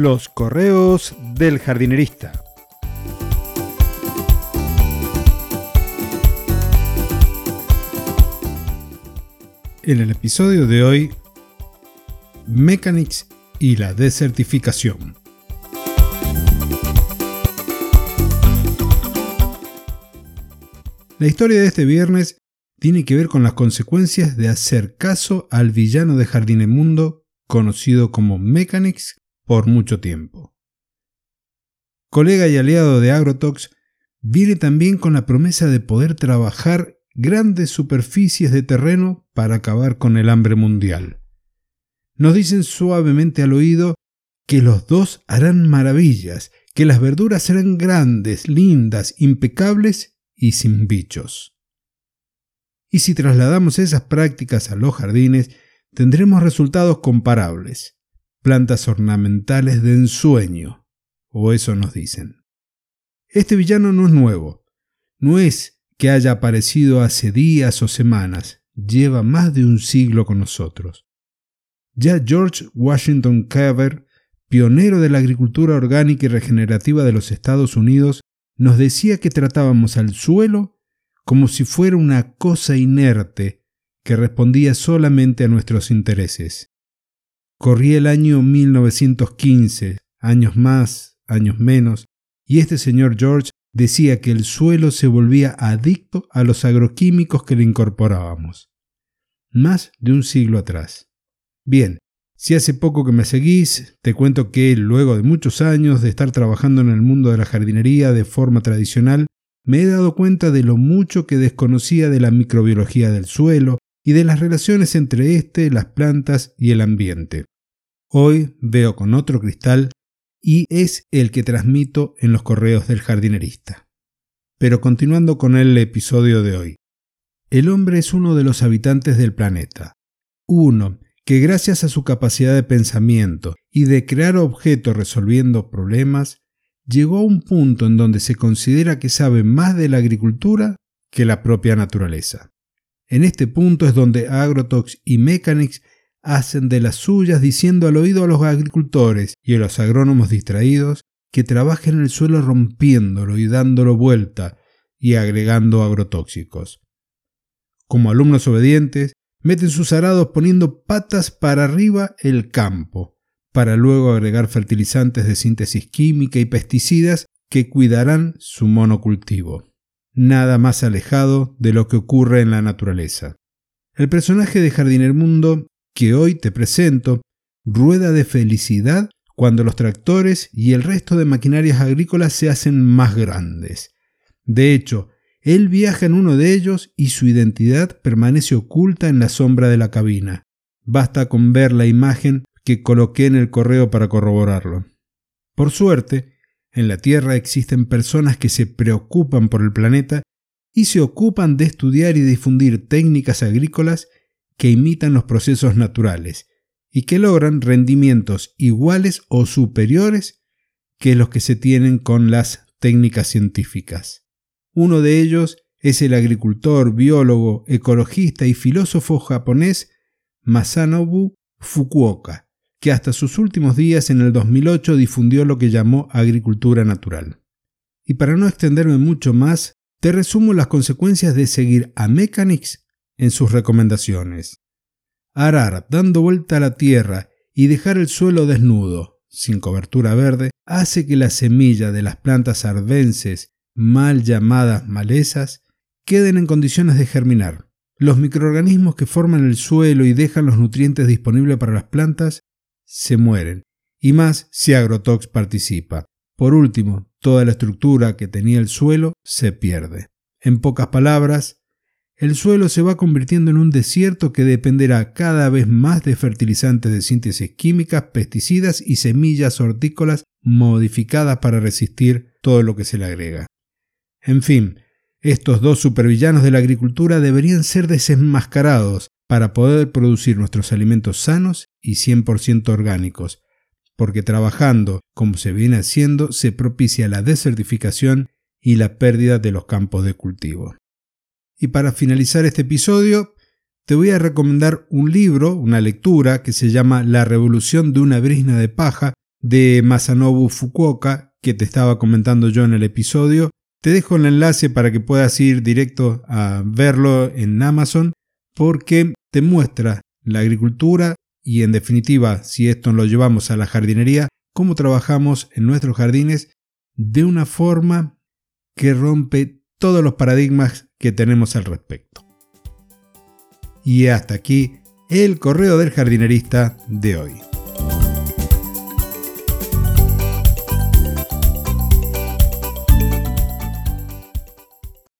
Los correos del jardinerista. En el episodio de hoy, Mechanics y la desertificación. La historia de este viernes tiene que ver con las consecuencias de hacer caso al villano de Jardinemundo conocido como Mechanics por mucho tiempo. Colega y aliado de Agrotox, viene también con la promesa de poder trabajar grandes superficies de terreno para acabar con el hambre mundial. Nos dicen suavemente al oído que los dos harán maravillas, que las verduras serán grandes, lindas, impecables y sin bichos. Y si trasladamos esas prácticas a los jardines, tendremos resultados comparables, plantas ornamentales de ensueño, o eso nos dicen. Este villano no es nuevo, no es que haya aparecido hace días o semanas, lleva más de un siglo con nosotros. Ya George Washington Carver, pionero de la agricultura orgánica y regenerativa de los Estados Unidos, nos decía que tratábamos al suelo como si fuera una cosa inerte que respondía solamente a nuestros intereses. Corría el año 1915, años más, años menos, y este señor George decía que el suelo se volvía adicto a los agroquímicos que le incorporábamos. Más de un siglo atrás. Bien, si hace poco que me seguís, te cuento que luego de muchos años de estar trabajando en el mundo de la jardinería de forma tradicional, me he dado cuenta de lo mucho que desconocía de la microbiología del suelo y de las relaciones entre éste, las plantas y el ambiente. Hoy veo con otro cristal y es el que transmito en los correos del jardinerista. Pero continuando con el episodio de hoy. El hombre es uno de los habitantes del planeta. Uno que gracias a su capacidad de pensamiento y de crear objetos resolviendo problemas, llegó a un punto en donde se considera que sabe más de la agricultura que la propia naturaleza. En este punto es donde Agrotox y Mechanics hacen de las suyas diciendo al oído a los agricultores y a los agrónomos distraídos que trabajen el suelo rompiéndolo y dándolo vuelta y agregando agrotóxicos. Como alumnos obedientes, meten sus arados poniendo patas para arriba el campo, para luego agregar fertilizantes de síntesis química y pesticidas que cuidarán su monocultivo. Nada más alejado de lo que ocurre en la naturaleza. El personaje de Jardiner Mundo que hoy te presento rueda de felicidad cuando los tractores y el resto de maquinarias agrícolas se hacen más grandes. De hecho, él viaja en uno de ellos y su identidad permanece oculta en la sombra de la cabina. Basta con ver la imagen que coloqué en el correo para corroborarlo. Por suerte, en la Tierra existen personas que se preocupan por el planeta y se ocupan de estudiar y difundir técnicas agrícolas que imitan los procesos naturales y que logran rendimientos iguales o superiores que los que se tienen con las técnicas científicas. Uno de ellos es el agricultor, biólogo, ecologista y filósofo japonés Masanobu Fukuoka, que hasta sus últimos días en el 2008 difundió lo que llamó agricultura natural. Y para no extenderme mucho más, te resumo las consecuencias de seguir a Mechanics en sus recomendaciones. Arar dando vuelta a la tierra y dejar el suelo desnudo, sin cobertura verde, hace que la semilla de las plantas ardenses mal llamadas malezas, queden en condiciones de germinar. Los microorganismos que forman el suelo y dejan los nutrientes disponibles para las plantas se mueren, y más si Agrotox participa. Por último, toda la estructura que tenía el suelo se pierde. En pocas palabras, el suelo se va convirtiendo en un desierto que dependerá cada vez más de fertilizantes de síntesis químicas, pesticidas y semillas hortícolas modificadas para resistir todo lo que se le agrega. En fin, estos dos supervillanos de la agricultura deberían ser desenmascarados para poder producir nuestros alimentos sanos y 100% orgánicos, porque trabajando como se viene haciendo se propicia la desertificación y la pérdida de los campos de cultivo. Y para finalizar este episodio, te voy a recomendar un libro, una lectura que se llama La revolución de una brisna de paja de Masanobu Fukuoka que te estaba comentando yo en el episodio. Te dejo el enlace para que puedas ir directo a verlo en Amazon porque te muestra la agricultura y en definitiva, si esto lo llevamos a la jardinería, cómo trabajamos en nuestros jardines de una forma que rompe todos los paradigmas que tenemos al respecto. Y hasta aquí el correo del jardinerista de hoy.